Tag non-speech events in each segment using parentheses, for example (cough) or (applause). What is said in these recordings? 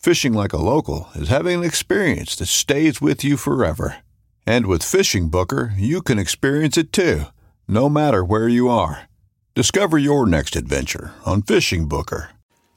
Fishing like a local is having an experience that stays with you forever. And with Fishing Booker, you can experience it too, no matter where you are. Discover your next adventure on Fishing Booker.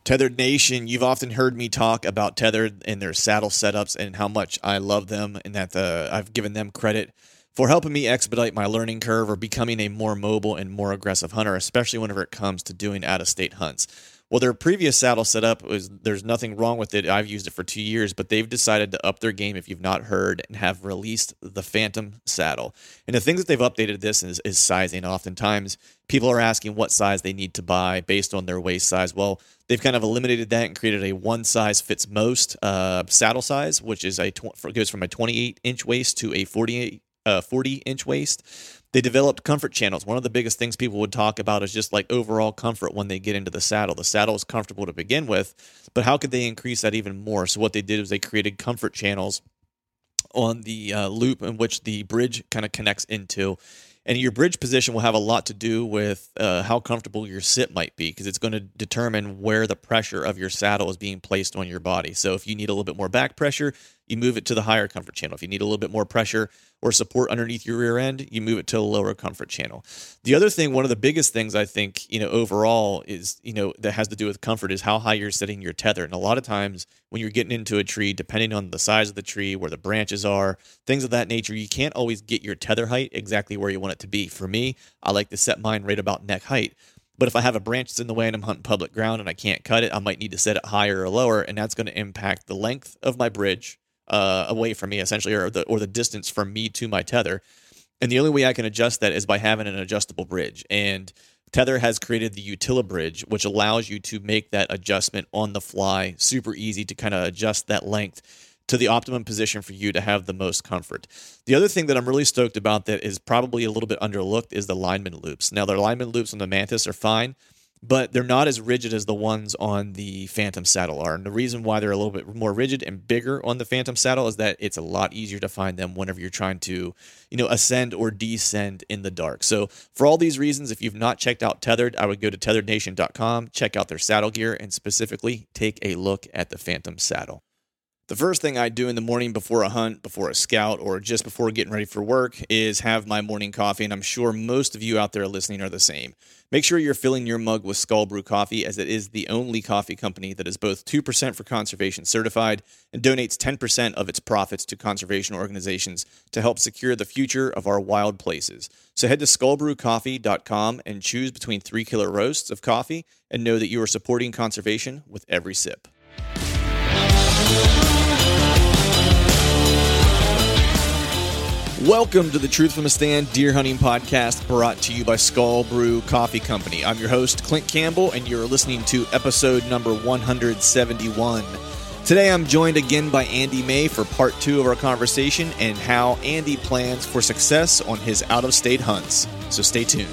Tethrd Nation, you've often heard me talk about Tethrd and their saddle setups and how much I love them and that the, I've given them credit for helping me expedite my learning curve or becoming a more mobile and more aggressive hunter, especially whenever it comes to doing out of state hunts. Well, their previous saddle setup was there's nothing wrong with it. I've used it for two years, but they've decided to up their game if you've not heard and have released the Phantom saddle. And the things that they've updated this is, is sizing. Oftentimes, people are asking what size they need to buy based on their waist size. Well, they've kind of eliminated that and created a one size fits most uh, saddle size, which is a tw- goes from a 28 inch waist to a 48 uh, 40 inch waist. They developed comfort channels. One of the biggest things people would talk about is just like overall comfort when they get into the saddle. The saddle is comfortable to begin with, but how could they increase that even more? So, what they did was they created comfort channels on the uh, loop in which the bridge kind of connects into. And your bridge position will have a lot to do with uh, how comfortable your sit might be because it's going to determine where the pressure of your saddle is being placed on your body. So if you need a little bit more back pressure, you move it to the higher comfort channel. If you need a little bit more pressure or support underneath your rear end, you move it to a lower comfort channel. The other thing, one of the biggest things I think, you know, overall is, you know, that has to do with comfort is how high you're setting your tether. And a lot of times when you're getting into a tree, depending on the size of the tree, where the branches are, things of that nature, you can't always get your tether height exactly where you want it to be. For me, I like to set mine right about neck height. But if I have a branch that's in the way and I'm hunting public ground and I can't cut it, I might need to set it higher or lower, and that's going to impact the length of my bridge uh, away from me, essentially, or the or the distance from me to my tether. And the only way I can adjust that is by having an adjustable bridge. And Tether has created the Utila bridge, which allows you to make that adjustment on the fly, super easy to kind of adjust that length to the optimum position for you to have the most comfort. The other thing that I'm really stoked about that is probably a little bit underlooked is the lineman loops. Now, the lineman loops on the Mantis are fine, but they're not as rigid as the ones on the Phantom saddle are. And the reason why they're a little bit more rigid and bigger on the Phantom saddle is that it's a lot easier to find them whenever you're trying to, you know, ascend or descend in the dark. So for all these reasons, if you've not checked out Tethrd, I would go to tetherednation.com, check out their saddle gear, and specifically take a look at the Phantom saddle. The first thing I do in the morning before a hunt, before a scout, or just before getting ready for work is have my morning coffee. And I'm sure most of you out there listening are the same. Make sure you're filling your mug with Skull Brew coffee, as it is the only coffee company that is both 2% for conservation certified and donates 10% of its profits to conservation organizations to help secure the future of our wild places. So head to skullbrewcoffee.com and choose between three killer roasts of coffee and know that you are supporting conservation with every sip. Welcome to the Truth from a Stand Deer Hunting Podcast brought to you by Skull Brew Coffee Company. I'm your host, Clint Campbell, and you're listening to episode number 171. Today I'm joined again by Andy May for part two of our conversation and how Andy plans for success on his out of state hunts. So stay tuned.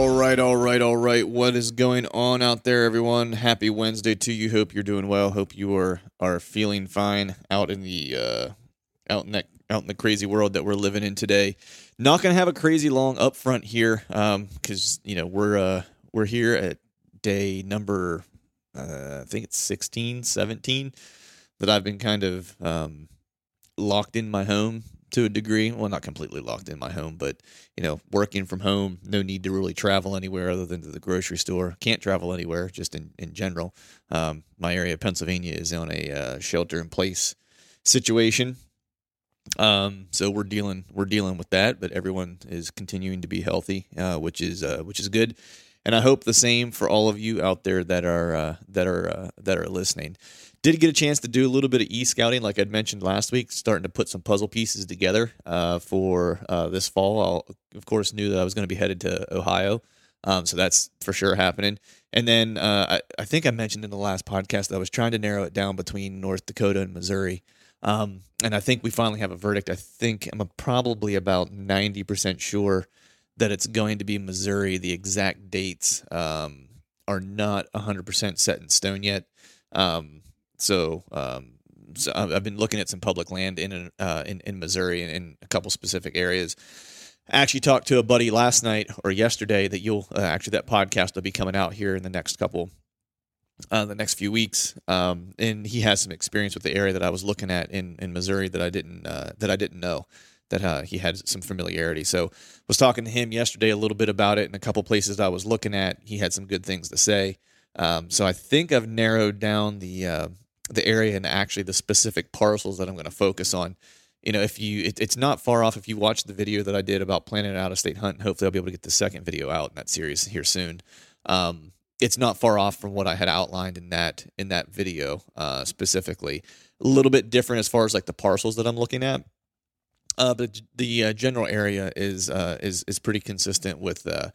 Right, all right, all right. What is going on out there, everyone? Happy Wednesday to you. Hope you're doing well. Hope you are are feeling fine out in the uh, out in that out in the crazy world that we're living in today. Not gonna have a crazy long upfront here, um, because you know we're uh, we're here at day number uh, I think it's 16, 17 that I've been kind of um, locked in my home to a degree. Well, not completely locked in my home, but you know, working from home, no need to really travel anywhere other than to the grocery store. Can't travel anywhere, just in in general. Um, my area of Pennsylvania is on a uh, shelter in place situation. Um, so we're dealing we're dealing with that, but everyone is continuing to be healthy, uh, which is uh, which is good and I hope the same for all of you out there that are uh, that are uh, that are listening. Did get a chance to do a little bit of e scouting, like I'd mentioned last week, starting to put some puzzle pieces together uh, for uh, this fall. I, of course, knew that I was going to be headed to Ohio, um, so that's for sure happening. And then uh, I, I, think I mentioned in the last podcast that I was trying to narrow it down between North Dakota and Missouri. Um, and I think we finally have a verdict. I think I'm probably about 90% sure that it's going to be Missouri. The exact dates um, are not 100% set in stone yet. Um, so, um, so I've been looking at some public land in uh, in, in Missouri and in a couple specific areas. I actually talked to a buddy last night or yesterday that you'll uh, actually that podcast will be coming out here in the next couple uh, the next few weeks. Um, and he has some experience with the area that I was looking at in, in Missouri that I didn't uh, that I didn't know that uh, he had some familiarity. So was talking to him yesterday a little bit about it and a couple places I was looking at. He had some good things to say. Um, so I think I've narrowed down the uh, the area and actually the specific parcels that I'm going to focus on. You know, if you it, it's not far off if you watch the video that I did about planning an out of state hunt. Hopefully, I'll be able to get the second video out in that series here soon. Um, it's not far off from what I had outlined in that in that video uh, specifically. A little bit different as far as like the parcels that I'm looking at. Uh, but the uh, general area is uh, is is pretty consistent with uh,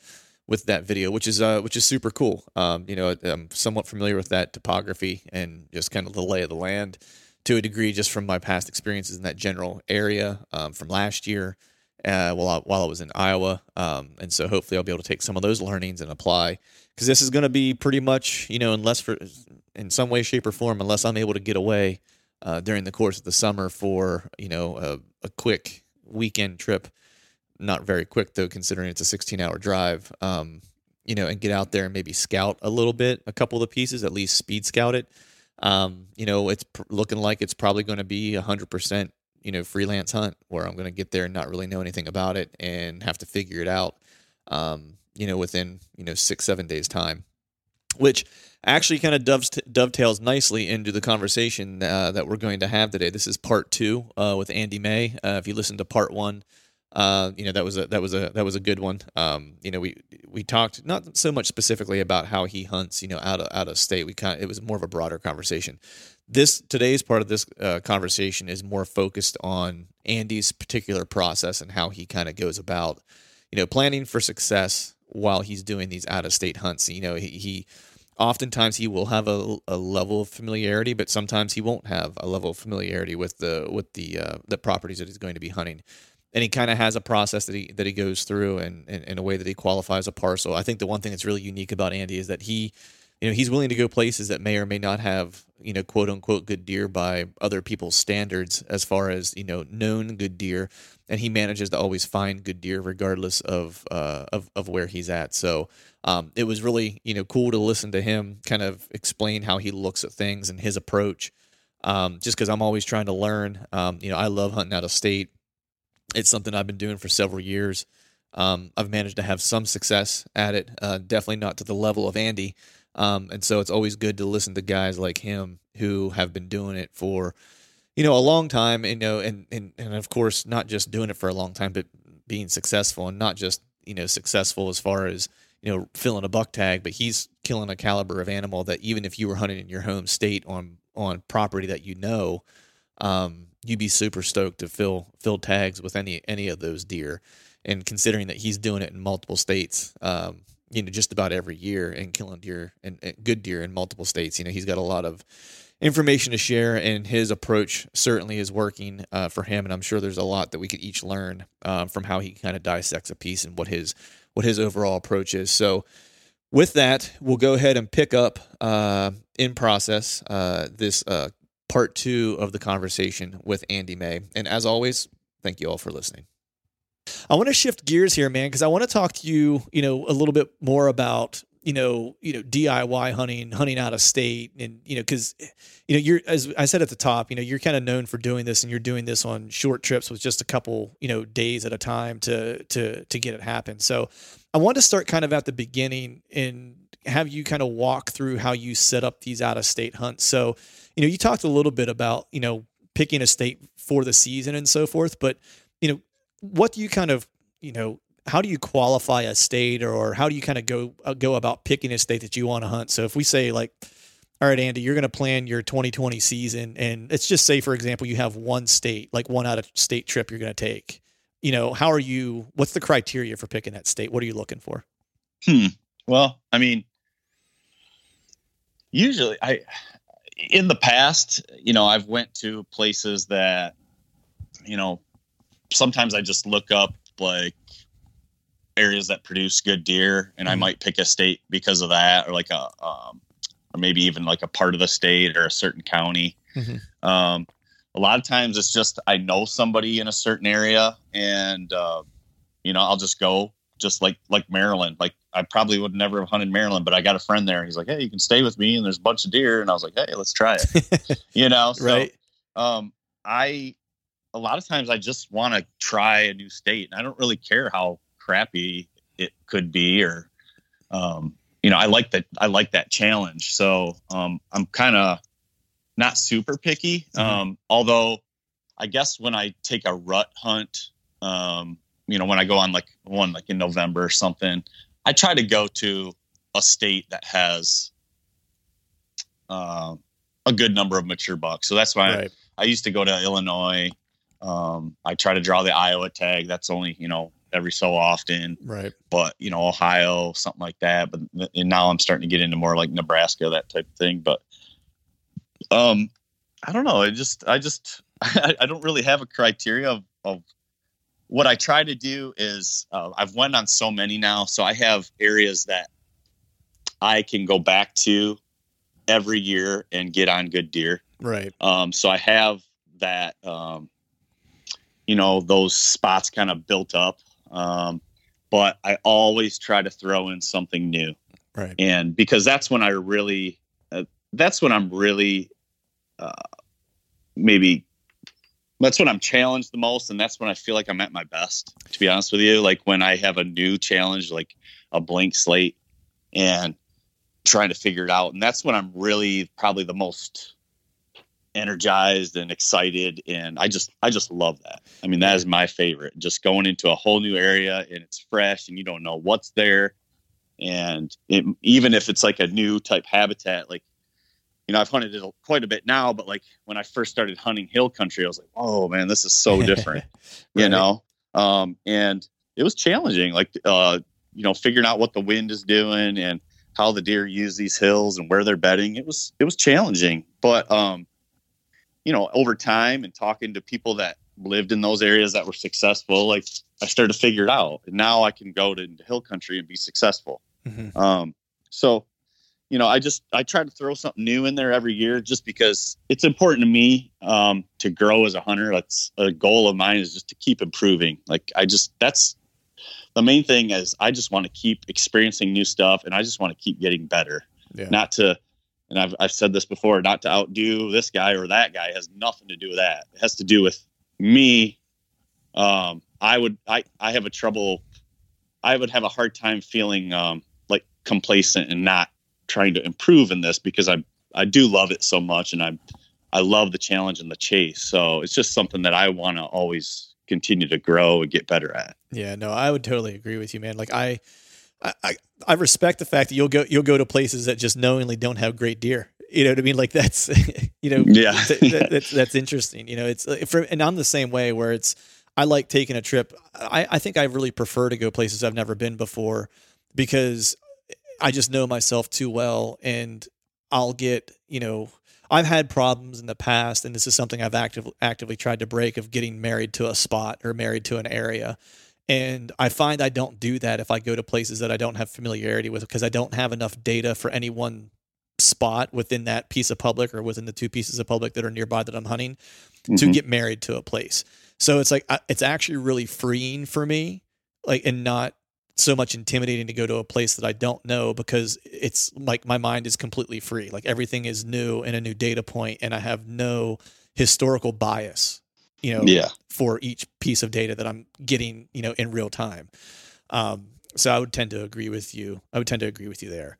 with that video, which is uh, which is super cool. Um, you know, I'm somewhat familiar with that topography and just kind of the lay of the land to a degree, just from my past experiences in that general area um, from last year. Uh, while I, while I was in Iowa, um, and so hopefully I'll be able to take some of those learnings and apply because this is going to be pretty much you know unless for in some way, shape, or form, unless I'm able to get away uh, during the course of the summer for you know a, a, quick weekend trip. Not very quick though, considering it's a 16 hour drive. Um, you know, and get out there and maybe scout a little bit, a couple of the pieces, at least speed scout it. Um, you know, it's pr- looking like it's probably going to be a hundred percent, you know, freelance hunt where I'm going to get there and not really know anything about it and have to figure it out. Um, you know, within you know six seven days time, which actually kind of dovetails nicely into the conversation uh, that we're going to have today. This is part two uh, with Andy May. Uh, if you listened to part one, uh, you know that was a that was a that was a good one. Um, you know, we we talked not so much specifically about how he hunts, you know, out of out of state. We kind of, it was more of a broader conversation. This today's part of this uh, conversation is more focused on Andy's particular process and how he kind of goes about, you know, planning for success while he's doing these out of state hunts. You know, he, he oftentimes he will have a, a level of familiarity, but sometimes he won't have a level of familiarity with the with the uh, the properties that he's going to be hunting. And he kind of has a process that he that he goes through and in a way that he qualifies a parcel. I think the one thing that's really unique about Andy is that he, you know, he's willing to go places that may or may not have, you know, quote unquote good deer by other people's standards as far as, you know, known good deer. And he manages to always find good deer regardless of uh, of, of where he's at. So um, it was really you know cool to listen to him kind of explain how he looks at things and his approach. Um, just because I'm always trying to learn. Um, you know, I love hunting out of state. It's something I've been doing for several years. Um, I've managed to have some success at it. Uh, definitely not to the level of Andy. Um, and so it's always good to listen to guys like him who have been doing it for, you know, a long time. You know, and and and of course, not just doing it for a long time, but being successful, and not just you know successful as far as you know, filling a buck tag, but he's killing a caliber of animal that even if you were hunting in your home state on on property that you know, um, you'd be super stoked to fill fill tags with any any of those deer. And considering that he's doing it in multiple states, um, you know, just about every year and killing deer and, and good deer in multiple states, you know, he's got a lot of information to share, and his approach certainly is working uh, for him. And I'm sure there's a lot that we could each learn uh, from how he kind of dissects a piece and what his what his overall approach is. So, with that, we'll go ahead and pick up uh, in process uh, this uh, part two of the conversation with Andy May. And as always, thank you all for listening. I want to shift gears here, man, because I want to talk to you, you know, a little bit more about you know, you know, DIY hunting, hunting out of state, and you know, because you know, you're as I said at the top, you know, you're kind of known for doing this, and you're doing this on short trips with just a couple, you know, days at a time to to to get it happen. So, I want to start kind of at the beginning and have you kind of walk through how you set up these out of state hunts. So, you know, you talked a little bit about you know picking a state for the season and so forth, but you know, what do you kind of you know how do you qualify a state or how do you kind of go uh, go about picking a state that you want to hunt? So if we say like, all right, Andy, you're going to plan your 2020 season, and let's just say, for example, you have one state, like one out of state trip you're going to take. You know, how are you? What's the criteria for picking that state? What are you looking for? Hmm. Well, I mean, usually I, in the past, you know, I've went to places that, you know, sometimes I just look up like areas that produce good deer, and mm-hmm. I might pick a state because of that, or like a, um, or maybe even like a part of the state or a certain county. Mm-hmm. Um, a lot of times it's just I know somebody in a certain area, and uh, you know I'll just go, just like like Maryland. Like I probably would never have hunted Maryland, but I got a friend there. He's like, hey, you can stay with me, and there's a bunch of deer, and I was like, hey, let's try it. (laughs) you know, so, right? Um, I a lot of times I just want to try a new state, and I don't really care how crappy it could be or um, you know i like that i like that challenge so um, i'm kind of not super picky mm-hmm. um, although i guess when i take a rut hunt um, you know when i go on like one like in november or something i try to go to a state that has uh, a good number of mature bucks so that's why right. I, I, used to go to illinois um, i try to draw the iowa tag that's only you know every so often. Right. But, you know, Ohio, something like that. But and now I'm starting to get into more like Nebraska, that type of thing. But um I don't know. I just I just (laughs) I, I don't really have a criteria of, of what I try to do is uh, I've went on so many now, so I have areas that I can go back to every year and get on good deer. Right. Um, so I have that, um, you know, those spots kind of built up um, but I always try to throw in something new. Right. And because that's when I really, uh, that's when I'm really, uh, maybe that's when I'm challenged the most. And that's when I feel like I'm at my best, to be honest with you. Like when I have a new challenge, like a blank slate and trying to figure it out. And that's when I'm really probably the most energized and excited and i just i just love that i mean that is my favorite just going into a whole new area and it's fresh and you don't know what's there and it, even if it's like a new type habitat like you know i've hunted it quite a bit now but like when i first started hunting hill country i was like oh man this is so (laughs) different right. you know um and it was challenging like uh you know figuring out what the wind is doing and how the deer use these hills and where they're bedding it was it was challenging but um you know, over time and talking to people that lived in those areas that were successful, like I started to figure it out. And now I can go to, hill country and be successful. Mm-hmm. Um, so, you know, I just I try to throw something new in there every year just because it's important to me um, to grow as a hunter. That's a goal of mine is just to keep improving. Like I just that's the main thing is I just want to keep experiencing new stuff and I just want to keep getting better. Yeah. Not to and I've, I've said this before, not to outdo this guy or that guy has nothing to do with that. It has to do with me. Um, I would, I, I have a trouble. I would have a hard time feeling, um, like complacent and not trying to improve in this because I, I do love it so much. And I, I love the challenge and the chase. So it's just something that I want to always continue to grow and get better at. Yeah, no, I would totally agree with you, man. Like I, I, I respect the fact that you'll go you'll go to places that just knowingly don't have great deer. You know what I mean? Like that's (laughs) you know yeah (laughs) that, that's, that's interesting. You know, it's uh, for, and I'm the same way where it's I like taking a trip. I I think I really prefer to go places I've never been before because I just know myself too well and I'll get you know I've had problems in the past, and this is something I've active, actively tried to break of getting married to a spot or married to an area And I find I don't do that if I go to places that I don't have familiarity with because I don't have enough data for any one spot within that piece of public or within the two pieces of public that are nearby that I'm hunting mm-hmm. to get married to a place. So it's like it's actually really freeing for me, like and not so much intimidating to go to a place that I don't know because it's like my mind is completely free. Like everything is new and a new data point, and I have no historical bias, you know, yeah. for each piece of data that I'm getting, you know, in real time. Um, so I would tend to agree with you. I would tend to agree with you there.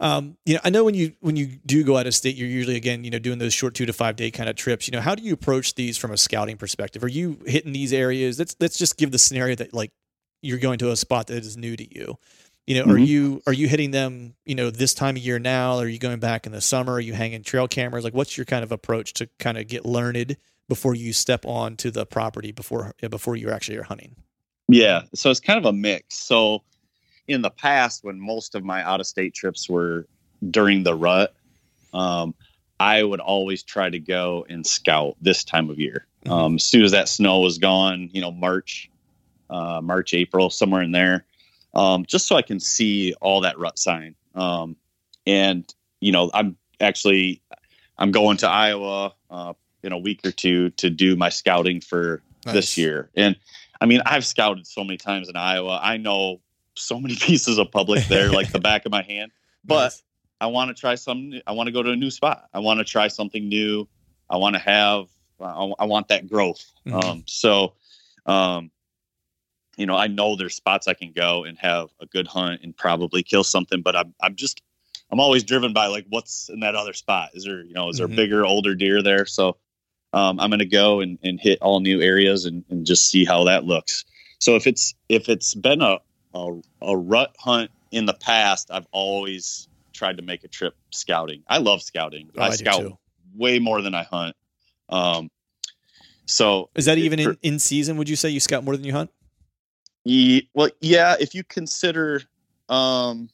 Um, you know, I know when you when you do go out of state, you're usually again, you know, doing those short two to five day kind of trips. You know, how do you approach these from a scouting perspective? Are you hitting these areas? Let's let's just give the scenario that like you're going to a spot that is new to you. You know, mm-hmm. are you are you hitting them? You know, this time of year now? Are you going back in the summer? Are you hanging trail cameras? Like, what's your kind of approach to kind of get learned before you step on to the property before before you actually are hunting? Yeah, so it's kind of a mix. So in the past when most of my out of state trips were during the rut, um, I would always try to go and scout this time of year. Mm-hmm. Um, as soon as that snow was gone, you know, March, uh, March, April, somewhere in there, um, just so I can see all that rut sign. Um, and you know, I'm actually I'm going to Iowa uh, in a week or two to do my scouting for nice. this year. And I mean, I've scouted so many times in Iowa. I know so many (laughs) pieces of public there, like the back of my hand. (laughs) But nice. I want to try some. I want to go to a new spot. I want to try something new. I want to have. I, I want that growth. Mm-hmm. Um, so, um, you know, I know there's spots I can go and have a good hunt and probably kill something. But I'm I'm just I'm always driven by like what's in that other spot. Is there you know is there mm-hmm. bigger older deer there? So um, I'm going to go and, and hit all new areas and, and just see how that looks. So if it's if it's been a a, a rut hunt in the past, I've always tried to make a trip scouting. I love scouting. Oh, I, I scout way more than I hunt. Um, so is that even in, in season? Would you say you scout more than you hunt? Yeah, well, yeah. If you consider, um,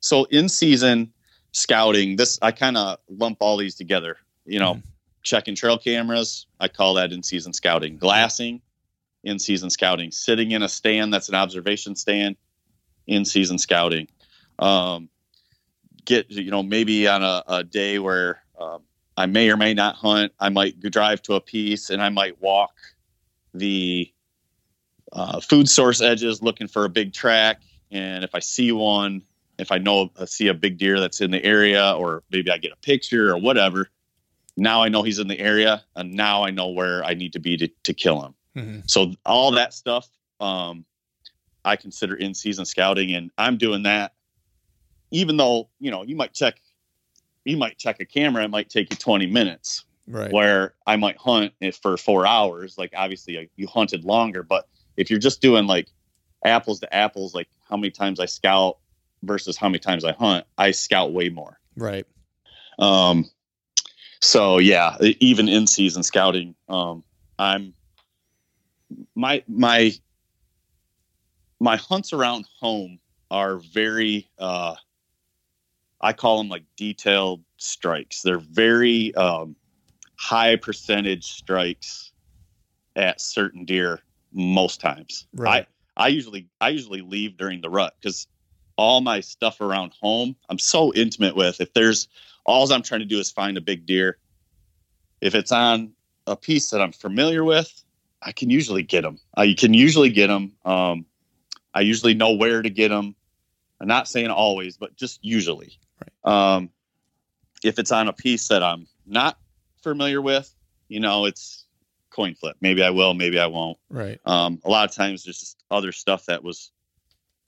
so in season scouting, this I kind of lump all these together. You know, mm. checking trail cameras, I call that in season scouting. Glassing, in season scouting. Sitting in a stand that's an observation stand in season scouting. Um, get you know maybe on a, a day where um, I may or may not hunt. I might drive to a piece and I might walk the uh, food source edges looking for a big track. And if I see one, if I know I see a big deer that's in the area, or maybe I get a picture or whatever, now I know he's in the area, and now I know where I need to be to, to kill him. Mm-hmm. So all that stuff, um, I consider in season scouting, and I'm doing that. Even though you know you might check, you might check a camera, it might take you 20 minutes. Right. Where I might hunt it for four hours. Like obviously you hunted longer, but if you're just doing like apples to apples, like how many times I scout versus how many times I hunt, I scout way more. Right. Um. So yeah, even in season scouting, um, I'm my my my hunts around home are very uh I call them like detailed strikes. They're very um high percentage strikes at certain deer most times. Right. I I usually I usually leave during the rut cuz all my stuff around home I'm so intimate with. If there's all I'm trying to do is find a big deer. If it's on a piece that I'm familiar with, I can usually get them. I can usually get them. Um, I usually know where to get them. I'm not saying always, but just usually. Right. Um, if it's on a piece that I'm not familiar with, you know, it's coin flip. Maybe I will, maybe I won't. Right. Um, a lot of times there's just other stuff that was,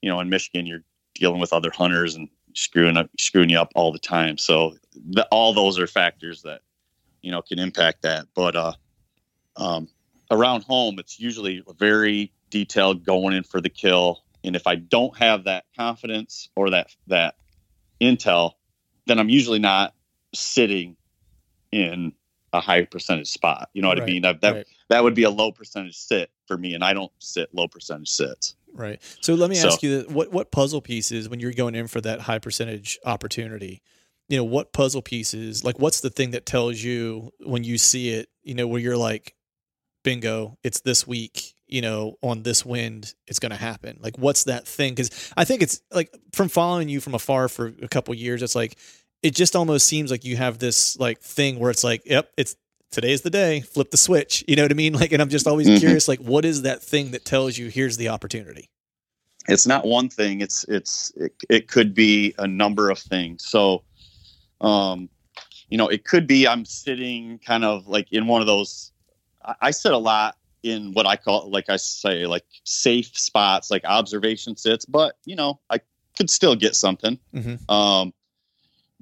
you know, in Michigan, you're dealing with other hunters and screwing up, screwing you up all the time. So the, all those are factors that, you know, can impact that. But, uh, um, around home, it's usually very detailed going in for the kill. And if I don't have that confidence or that that intel, then I'm usually not sitting in a high percentage spot. You know what right, I mean? That that, right. that would be a low percentage sit for me, and I don't sit low percentage sits. Right. So let me so, ask you what what puzzle pieces when you're going in for that high percentage opportunity, you know, what puzzle pieces like what's the thing that tells you when you see it, you know, where you're like, bingo, it's this week. you know, on this wind, it's going to happen? Like, what's that thing? Because I think it's like from following you from afar for a couple years, it's like it just almost seems like you have this like thing where it's like, yep, it's today's the day, flip the switch. You know what I mean? (laughs) Like, and I'm just always mm-hmm. curious, like, what is that thing that tells you here's the opportunity? It's not one thing. It's it's it, it could be a number of things. So, um, you know, it could be I'm sitting kind of like in one of those. I, I sit a lot in what I call, like I say, like safe spots, like observation sits. But you know, I could still get something. Mm-hmm. Um,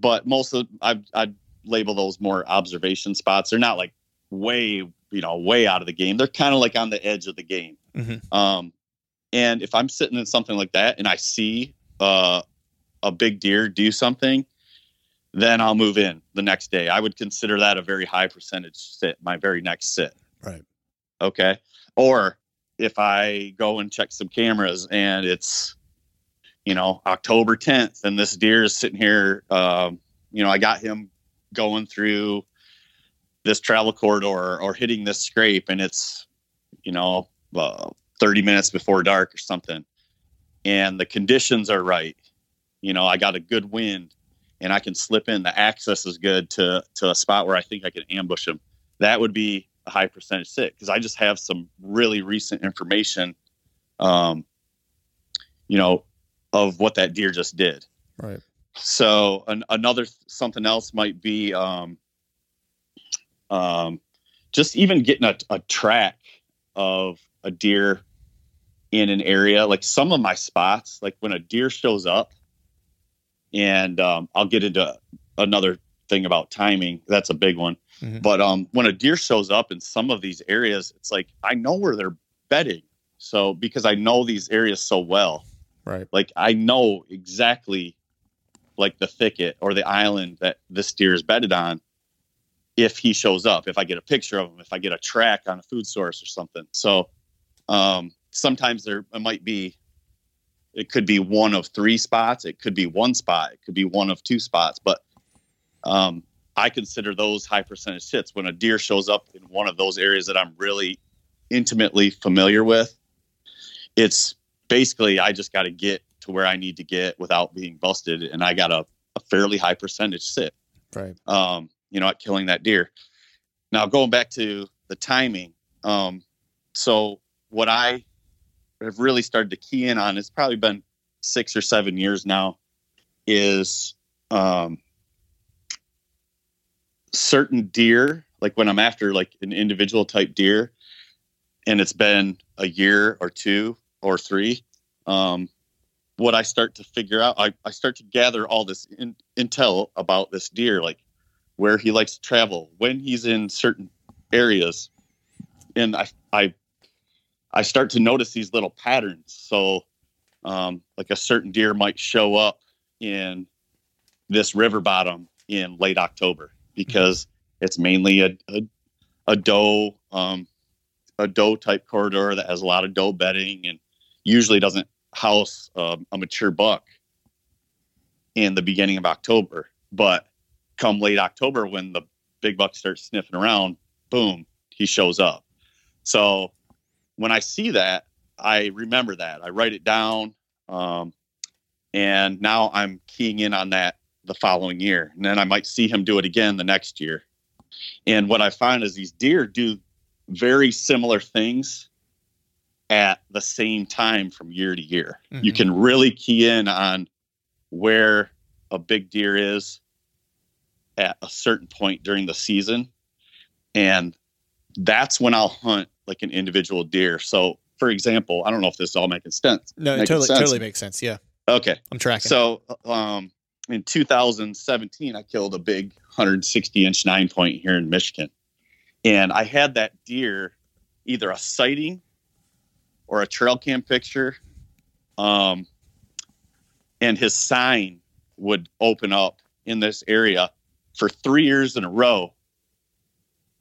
but most of I I label those more observation spots. They're not like way you know way out of the game. They're kind of like on the edge of the game. Mm-hmm. Um, and if I'm sitting in something like that and I see uh, a big deer do something, then I'll move in the next day. I would consider that a very high percentage sit, my very next sit. Right. Okay. Or if I go and check some cameras and it's, you know, October 10th and this deer is sitting here, um, you know, I got him going through this travel corridor or hitting this scrape and it's, you know, uh, 30 minutes before dark or something. And the conditions are right. You know, I got a good wind and I can slip in. The access is good to, to a spot where I think I can ambush him. That would be a high percentage sit because I just have some really recent information, um, you know, of what that deer just did. Right. So an, another something else might be um, um, just even getting a, a track of a deer in an area. Like some of my spots, like when a deer shows up, and um, I'll get into another thing about timing. That's a big one. Mm-hmm. But um, when a deer shows up in some of these areas, it's like I know where they're bedding. So because I know these areas so well, right? Like I know exactly like the thicket or the island that this deer is bedded on. If he shows up, if I get a picture of him, if I get a track on a food source or something. So um, sometimes there might be it could be one of three spots it could be one spot it could be one of two spots but um, I consider those high percentage hits when a deer shows up in one of those areas that I'm really intimately familiar with. It's basically I just got to get to where I need to get without being busted, and I got a, a fairly high percentage sit. Right. Um, you know, at killing that deer. Now going back to the timing. Um, so what I have really started to key in on, it's probably been six or seven years now, is um, certain deer, like when I'm after like an individual type deer, and it's been a year or two or three, um, what I start to figure out, I, I start to gather all this in, intel about this deer, like where he likes to travel, when he's in certain areas, and I I I start to notice these little patterns. So, um, like a certain deer might show up in this river bottom in late October, because it's mainly a a, a doe um, a doe type corridor that has a lot of doe bedding and usually doesn't house um, a mature buck in the beginning of October. But come late October, when the big buck starts sniffing around, boom, he shows up. So when I see that, I remember that. I write it down. Um, and now I'm keying in on that the following year. And then I might see him do it again the next year. And what I find is these deer do very similar things at the same time from year to year. Mm-hmm. You can really key in on where a big deer is at a certain point during the season. And that's when I'll hunt like an individual deer. So, for example, I don't know if this all making sense. No, it totally, sense. totally makes sense. Yeah. Okay. I'm tracking. So, um, in 2017, I killed a big 160 inch nine point here in Michigan. And I had that deer either a sighting or a trail cam picture. Um, and his sign would open up in this area for three years in a row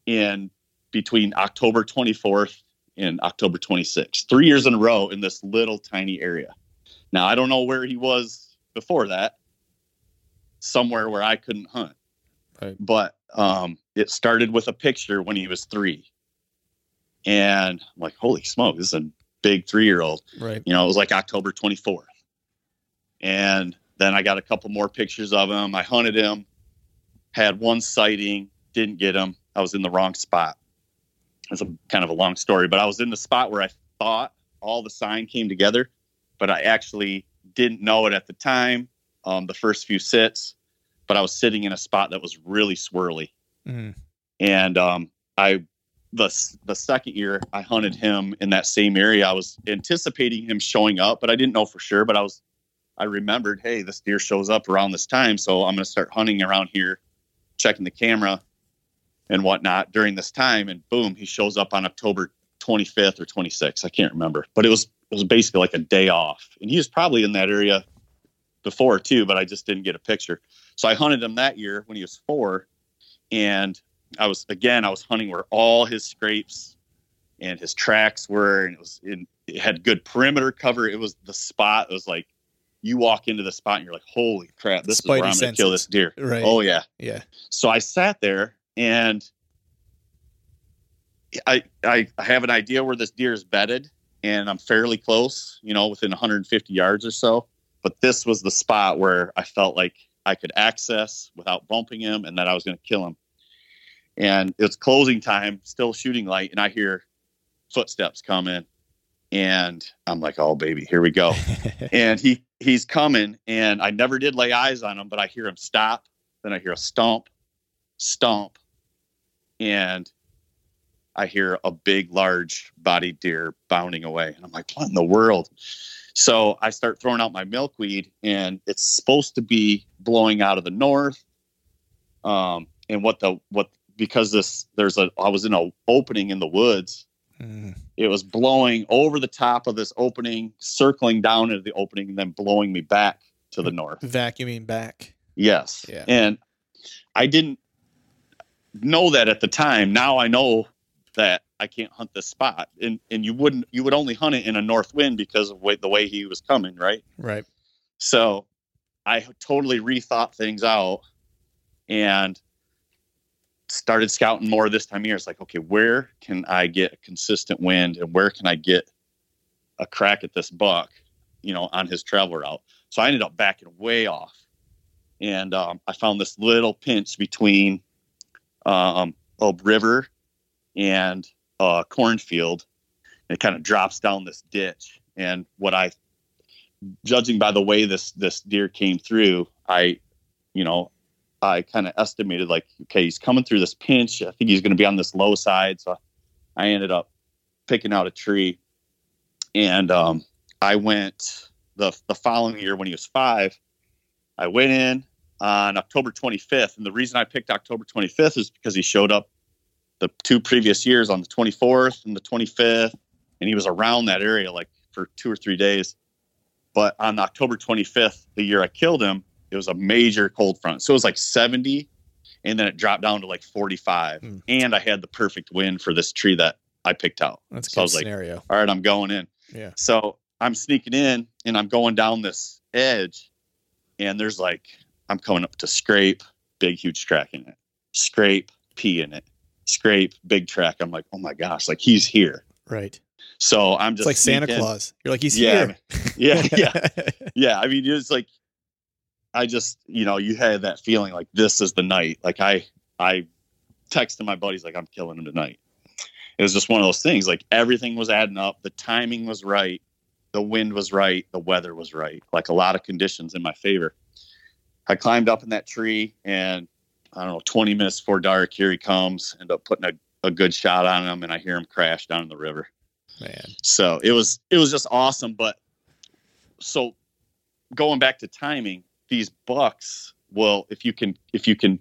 in between October 24th and October 26th. Three years in a row in this little tiny area. Now, I don't know where he was before that somewhere where I couldn't hunt. Right. But um, it started with a picture when he was three. And I'm like, holy smoke, this is a big three year old. Right. You know, it was like October 24th. And then I got a couple more pictures of him. I hunted him, had one sighting, didn't get him. I was in the wrong spot. It's a kind of a long story, but I was in the spot where I thought all the sign came together, but I actually didn't know it at the time. Um, the first few sits, but I was sitting in a spot that was really swirly. Mhm. And um, I, the the second year I hunted him in that same area, I was anticipating him showing up, but I didn't know for sure. But I was, I remembered, hey, this deer shows up around this time, so I'm going to start hunting around here, checking the camera and whatnot during this time. And boom, he shows up on October 25th or 26th. I can't remember, but it was it was basically like a day off, and he was probably in that area before too, but I just didn't get a picture. So I hunted him that year when he was four, and I was again I was hunting where all his scrapes and his tracks were, and it was in it had good perimeter cover. It was the spot. It was like you walk into the spot and you're like, holy crap, this is where I'm going to kill this deer. Right. Oh yeah. Yeah. So I sat there and I, I I have an idea where this deer is bedded and I'm fairly close, you know, within 150 yards or so. But this was the spot where I felt like I could access without bumping him and that I was going to kill him. And it's closing time, still shooting light, and I hear footsteps coming. And I'm like, oh baby, here we go. (laughs) And he he's coming and i never did lay eyes on him but i hear him stop then i hear a stomp stomp and i hear a big large bodied deer bounding away. And i'm like what in the world? So i start throwing out my milkweed and it's supposed to be blowing out of the north um and what the what because this there's a i was in a opening in the woods Mhm. it was blowing over the top of this opening, circling down into the opening, and then blowing me back to the north. Vacuuming back. Yes. Yeah. And I didn't know that at the time. Now I know that I can't hunt this spot. And and you wouldn't you would only hunt it in a north wind because of way, the way he was coming, right? Right. So I totally rethought things out and started scouting more this time of year. It's like, okay, where can I get a consistent wind and where can I get a crack at this buck, you know, on his travel route? So I ended up backing way off. And um, I found this little pinch between um, a river and a cornfield. It kind of drops down this ditch. And what I judging by the way this this deer came through, I, you know, I kind of estimated like, okay, he's coming through this pinch. I think he's going to be on this low side. So I ended up picking out a tree, and um, I went the the following year when he was five. I went in on October 25th, and the reason I picked October 25th is because he showed up the two previous years on the 24th and the 25th, and he was around that area like for two or three days. But on October 25th, the year I killed him, it was a major cold front. So it was like 70 and then it dropped down to like 45. Mm. And I had the perfect wind for this tree that I picked out. That's a So I good was like, scenario. All right, I'm going in. Yeah. So I'm sneaking in and I'm going down this edge and there's like, I'm coming up to scrape, big, huge track in it, scrape, pee in it, scrape, big track. I'm like, oh my gosh, like he's here. Right. So I'm It's just like Santa. Claus. You're like, he's Yeah, here. Yeah, yeah. (laughs) yeah i mean it's like i just you know you had that feeling like this is the night. Like i i texted my buddies like i'm killing him tonight. It was just one of those things like everything was adding up. The timing was right. The wind was right. The weather was right. Like a lot of conditions in my favor. I climbed up in that tree and i don't know 20 minutes before dark here he comes. End up putting a, a good shot on him and i hear him crash down in the river. Man. so it was it was just awesome but so going back to timing these bucks well if you can if you can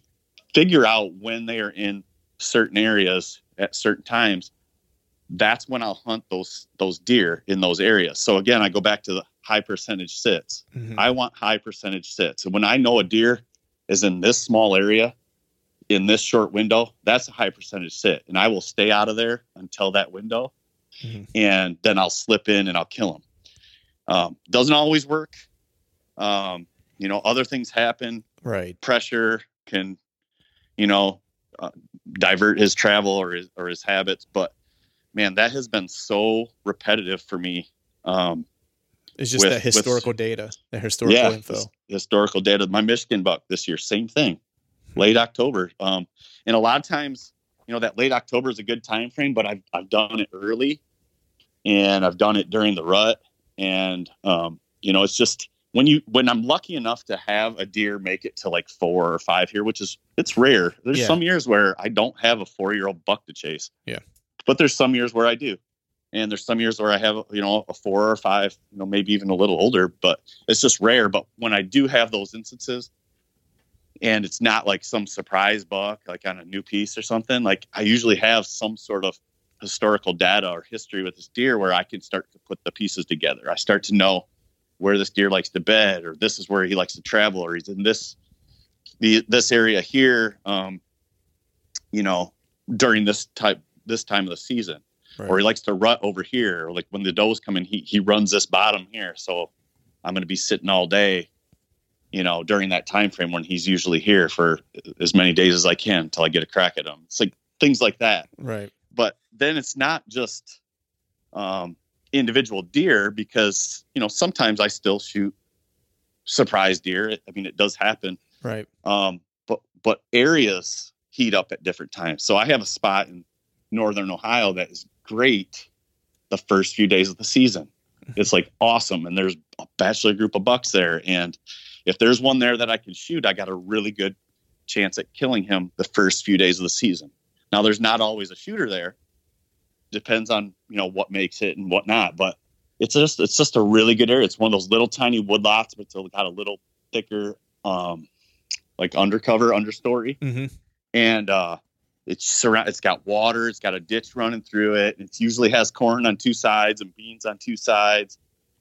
figure out when they are in certain areas at certain times that's when i'll hunt those those deer in those areas. So again i go back to the high percentage sits. Mhm. i want high percentage sits. And when i know a deer is in this small area in this short window that's a high percentage sit. And i will stay out of there until that window Mhm. and then i'll slip in and i'll kill him um, doesn't always work. Um, you know other things happen Right. pressure can you know uh, divert his travel or his or his habits but man, that has been so repetitive for me. Um, it's just with- that with- historical data, that historical yeah, info. his- historical data. My Michigan buck this year, same thing, late October. Um, and a lot of times, you know, that late October is a good time frame, but I've I've done it early, and I've done it during the rut, and um, you know, it's just when you when I'm lucky enough to have a deer make it to like four or five here, which is it's rare. There's Yeah. some years where I don't have a four year old buck to chase. Yeah. but there's some years where I do. And there's some years where I have, you know, a four or five, you know, maybe even a little older, but it's just rare. But when I do have those instances, and it's not like some surprise buck, like on a new piece or something, like I usually have some sort of historical data or history with this deer where I can start to put the pieces together. I start to know where this deer likes to bed, or this is where he likes to travel, or he's in this the this area here, um, you know, during this type this time of the season Right. or he likes to rut over here. Or like when the does come in, he he runs this bottom here. So I'm going to be sitting all day, you know, during that time frame when he's usually here for as many days as I can until I get a crack at him. It's like things like that. right. But then it's not just um, individual deer because you know sometimes I still shoot surprise deer. I mean, it does happen Right. um, but but areas heat up at different times. So I have a spot in northern Ohio that is great the first few days of the season. (laughs) It's like awesome, and there's a bachelor group of bucks there, and if there's one there that I can shoot, I got a really good chance at killing him the first few days of the season. Now there's not always a shooter there. Depends on you know what makes it and whatnot, but it's just it's just a really good area. It's one of those little tiny woodlots, but it's got a little thicker um, like undercover understory Mm-hmm. and uh it's surround it's got water it's got a ditch running through it it usually has corn on two sides and beans on two sides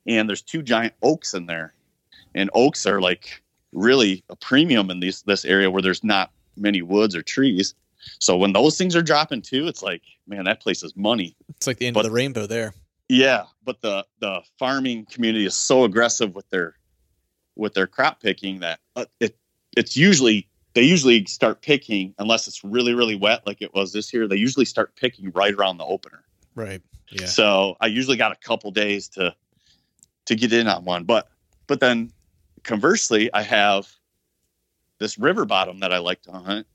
and there's two giant oaks in there and oaks are like really a premium in these this area where there's not many woods or trees so when those things are dropping too it's like man that place is money It's like the end But- of the rainbow there. yeah, but the the farming community is so aggressive with their with their crop picking that uh, it it's usually they usually start picking unless it's really really wet like it was this year. They usually start picking right around the opener. Right. Yeah. So I usually got a couple days to to get in on one, but but then conversely, I have this river bottom that I like to hunt,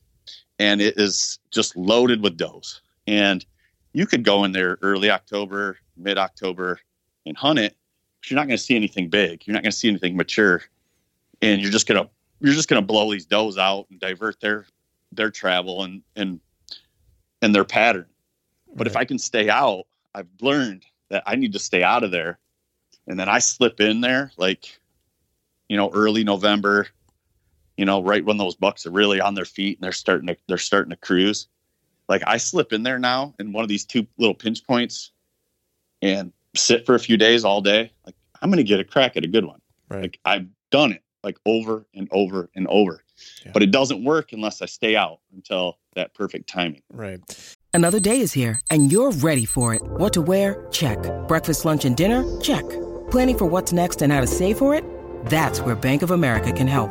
and it is just loaded with does. And you could go in there early October, mid October, and hunt it. But you're not going to see anything big. You're not going to see anything mature, and you're just gonna you're just gonna blow these does out and divert their their travel and and and their pattern. But if I can stay out, I've learned that I need to stay out of there. And then I slip in there like, you know, early November, you know, right when those bucks are really on their feet and they're starting to they're starting to cruise. Like I slip in there now in one of these two little pinch points and sit for a few days all day. Like I'm gonna get a crack at a good one. Right. Like I've done it like over and over and over. Yeah. But it doesn't work unless I stay out until that perfect timing. right. Another day is here, and you're ready for it. What to wear? Check. Breakfast, lunch, and dinner? Check. Planning for what's next and how to save for it? That's where Bank of America can help.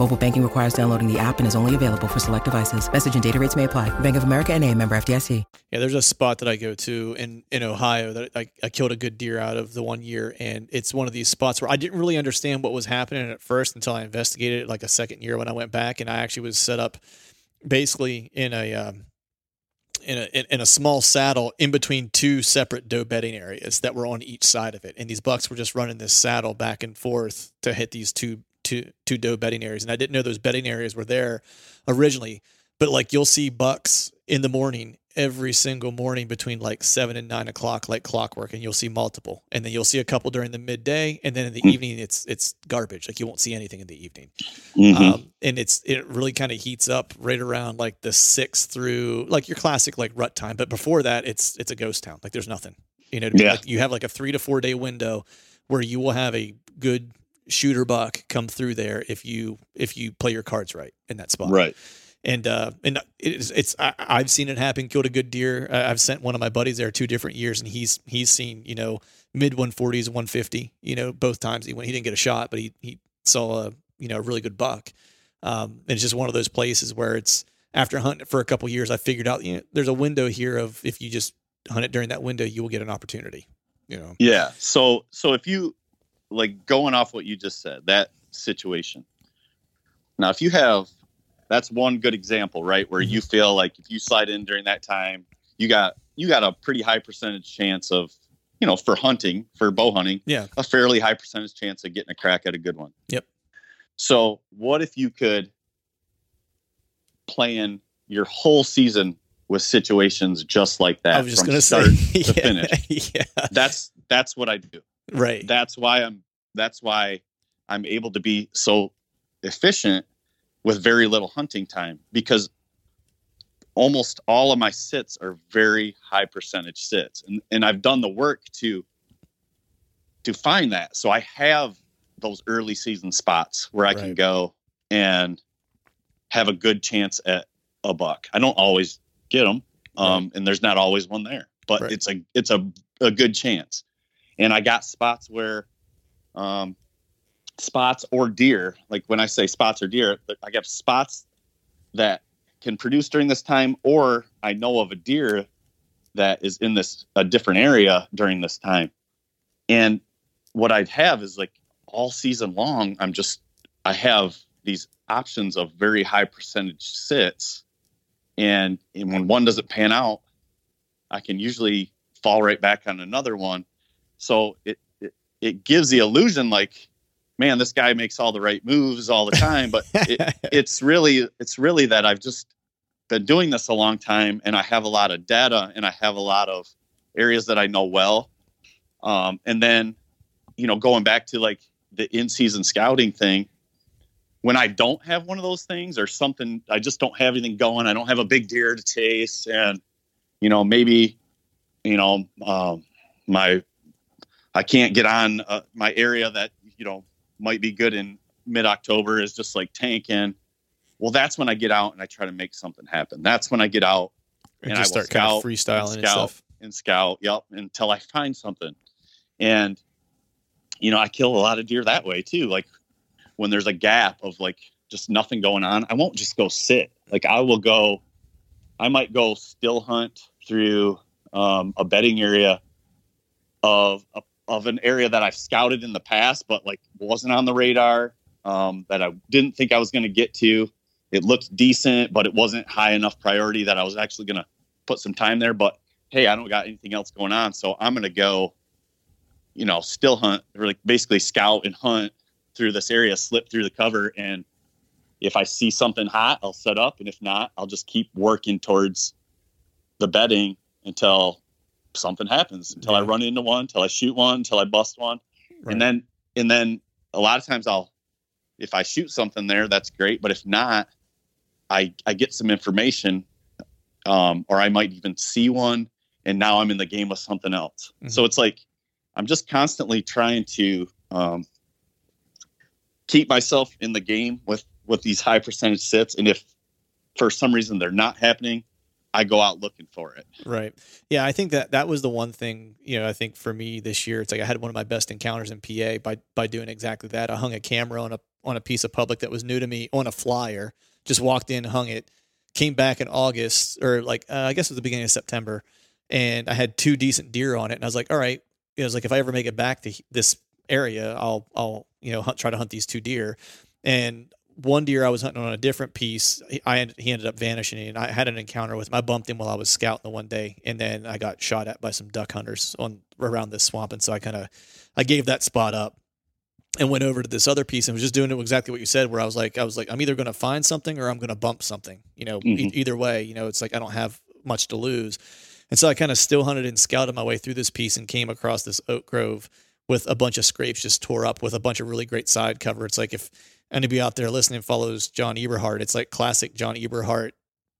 Mobile banking requires downloading the app and is only available for select devices. Message and data rates may apply. Bank of America and a member FDIC. Yeah, there's a spot that I go to in in Ohio that I, I killed a good deer out of the one year, and it's one of these spots where I didn't really understand what was happening at first until I investigated it like a second year when I went back, and I actually was set up basically in a um, in a in, in a small saddle in between two separate doe bedding areas that were on each side of it, and these bucks were just running this saddle back and forth to hit these two two two doe bedding areas, and I didn't know those bedding areas were there originally but like you'll see bucks in the morning every single morning between like seven and nine o'clock like clockwork and you'll see multiple and then you'll see a couple during the midday and then in the evening it's it's garbage like you won't see anything in the evening Mhm. um, and it's it really kind of heats up right around like the six through like your classic like rut time but before that it's it's a ghost town like there's nothing you know what I mean? Yeah. like you have like a three to four day window where you will have a good shooter buck come through there if you if you play your cards right in that spot right. and uh, and it's it's I, have seen it happen. Killed a good deer. I've sent one of my buddies there two different years, and he's he's seen you know mid 140s, 150. You know both times he went. He didn't get a shot, but he he saw a you know a really good buck. Um, and it's just one of those places where it's after hunting it for a couple years, I figured out you know there's a window here of if you just hunt it during that window, you will get an opportunity. You know. Yeah. So so if you like going off what you just said, that situation. Now, if you have that's one good example, right? Where you mm-hmm. feel like if you slide in during that time, you got you got a pretty high percentage chance of, you know, for hunting, for bow hunting, yeah, a fairly high percentage chance of getting a crack at a good one. Yep. So, what if you could plan your whole season with situations just like that I was just from start say, (laughs) to yeah, finish? (laughs) Yeah. That's that's what I do. Right. That's why I'm that's why I'm able to be so efficient with very little hunting time because almost all of my sits are very high percentage sits and, and i've done the work to to find that so i have those early season spots where i right. can go and have a good chance at a buck i don't always get them um, right. and there's not always one there but right. it's a it's a, a good chance and i got spots where um, spots or deer. Like when I say spots or deer, I get spots that can produce during this time, or I know of a deer that is in this a different area during this time. And what I'd have is like all season long, I'm just I have these options of very high percentage sits. And, and when one doesn't pan out, I can usually fall right back on another one. So it, it, it gives the illusion like man, this guy makes all the right moves all the time. But it, (laughs) it's really, it's really that I've just been doing this a long time and I have a lot of data and I have a lot of areas that I know well. Um, and then, you know, going back to like the in season scouting thing, when I don't have one of those things or something, I just don't have anything going. I don't have a big deer to chase. And, you know, maybe, you know, um, my, I can't get on uh, my area that, you know, might be good in mid October is just like tanking. Well, that's when I get out and I try to make something happen. That's when I get out and, and I start kind of freestyling and, scout, and, and scout. Yep, until I find something. And you know, I kill a lot of deer that way too. Like when there's a gap of like just nothing going on, I won't just go sit. Like I will go. I might go still hunt through um, a bedding area of a of an area that I've scouted in the past, but like wasn't on the radar, um, that I didn't think I was going to get to. It looked decent, but it wasn't high enough priority that I was actually going to put some time there. But hey, I don't got anything else going on, so I'm going to go, you know, still hunt, really basically scout and hunt through this area, slip through the cover, and if I see something hot, I'll set up, and if not, I'll just keep working towards the bedding until something happens until yeah. I run into one, until I shoot one, until I bust one. Right. And then and then a lot of times I'll if I shoot something there, that's great. But if not, I I get some information, um, or I might even see one, and now I'm in the game with something else. Mm-hmm. So it's like I'm just constantly trying to um, keep myself in the game with with these high percentage sits, and if for some reason they're not happening, I go out looking for it. Right. Yeah, I think that that was the one thing, you know, I think for me this year, it's like I had one of my best encounters in PA by by doing exactly that. I hung a camera on a on a piece of public that was new to me on a flyer, just walked in, hung it, came back in August or like uh, I guess it was the beginning of September, and I had two decent deer on it and I was like, all right, it was like if I ever make it back to this area, I'll I'll, you know, hunt, try to hunt these two deer. And one deer I was hunting on a different piece. I he ended up vanishing, and I had an encounter with him. I bumped him while I was scouting the one day, and then I got shot at by some duck hunters on around this swamp, and so I kind of I gave that spot up and went over to this other piece and was just doing exactly what you said. Where I was like, I was like, I'm either going to find something or I'm going to bump something. You know, mm-hmm. e- either way, you know, it's like I don't have much to lose, and so I kind of still hunted and scouted my way through this piece and came across this oak grove with a bunch of scrapes just tore up with a bunch of really great side cover. It's like if anybody out there listening follows John Eberhart, it's like classic John Eberhart,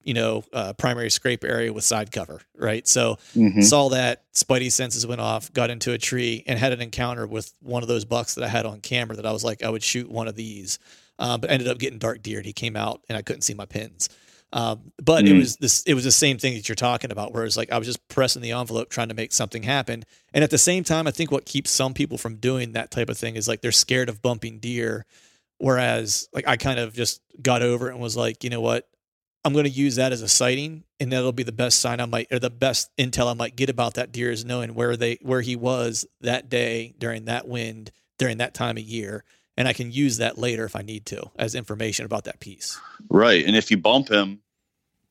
you know, uh, primary scrape area with side cover, right? So mm-hmm. saw that, Spidey senses went off, got into a tree, and had an encounter with one of those bucks that I had on camera that I was like, I would shoot one of these, uh, but ended up getting dark deered. He came out and I couldn't see my pins. Um, but it Mm. was this it was the same thing that you're talking about, where it's like I was just pressing the envelope trying to make something happen. And at the same time, I think what keeps some people from doing that type of thing is like they're scared of bumping deer. Whereas like I kind of just got over it and was like, you know what? I'm going to use that as a sighting, and that'll be the best sign I might, or the best intel I might get about that deer is knowing where they, where he was that day during that wind during that time of year, and I can use that later if I need to as information about that piece. Right. And if you bump him,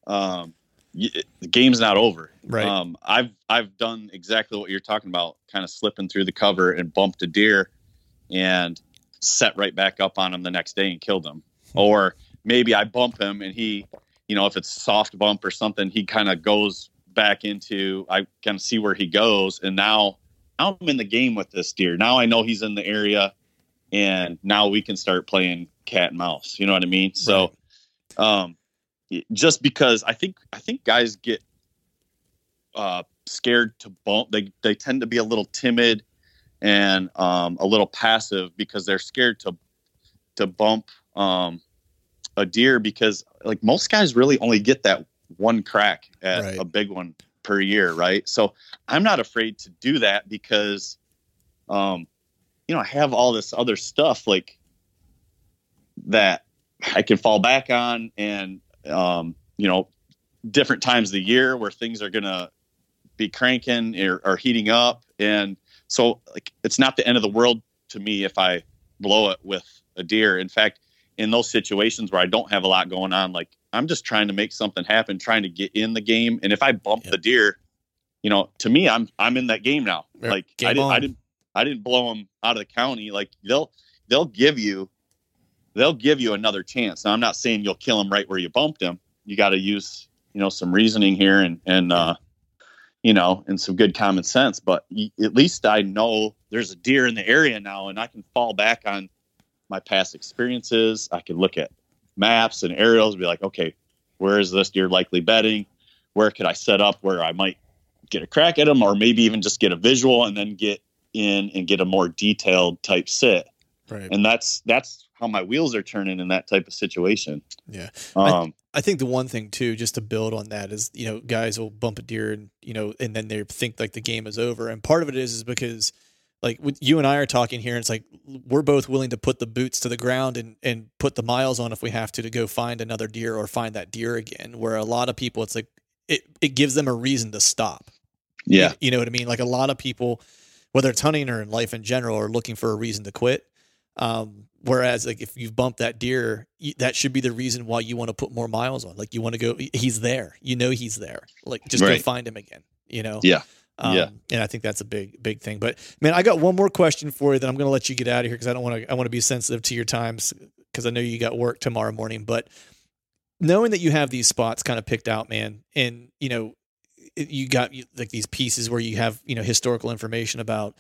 um, the game's not over. Right. Um, I've I've done exactly what you're talking about, kind of slipping through the cover and bumped a deer, and set right back up on him the next day and killed him. Or maybe I bump him and he, you know, if it's soft bump or something, he kind of goes back into. I kind of see where he goes, and now now I'm in the game with this deer. Now I know he's in the area, and now we can start playing cat and mouse. You know what I mean? So, um, just because I think I think guys get uh, scared to bump, they they tend to be a little timid and um, a little passive because they're scared to to bump um, a deer because like most guys really only get that one crack at Right. a big one per year, right? So I'm not afraid to do that because, um, you know, I have all this other stuff like that I can fall back on, and um, you know, different times of the year where things are gonna be cranking or, or heating up, and so like it's not the end of the world to me if I blow it with a deer. In fact, in those situations where I don't have a lot going on, like I'm just trying to make something happen, trying to get in the game. And if I bump Yep. the deer, you know, to me, I'm I'm in that game now. Like Game I didn't I didn't I didn't blow them out of the county. Like they'll they'll give you they'll give you another chance. Now I'm not saying you'll kill them right where you bumped them. You got to use you know some reasoning here and and uh, you know and some good common sense. But at least I know there's a deer in the area now, and I can fall back on my past experiences. I can look at maps and aerials, and be like, okay, where is this deer likely bedding? Where could I set up where I might get a crack at them, or maybe even just get a visual and then get in and get a more detailed type sit. Right. And that's that's how my wheels are turning in that type of situation. Yeah. Um, I think the one thing too, just to build on that, is you know guys will bump a deer and you know, and then they think like the game is over. And part of it is is because like with you and I are talking here, and it's like we're both willing to put the boots to the ground and and put the miles on if we have to to go find another deer or find that deer again. Where a lot of people, it's like it it gives them a reason to stop. yeah, You, you know what I mean? Like a lot of people, whether it's hunting or in life in general, are looking for a reason to quit. Um, whereas like if you've bumped that deer, that should be the reason why you want to put more miles on. Like you want to go, he's there. You know he's there. Like just go find him again. You know. Yeah. Um, Yeah. And I think that's a big big thing. But man, I got one more question for you. That I'm going to let you get out of here because I don't want to. I want to be sensitive to your times because I know you got work tomorrow morning. But knowing that you have these spots kind of picked out, man, and you know you got like these pieces where you have you know historical information about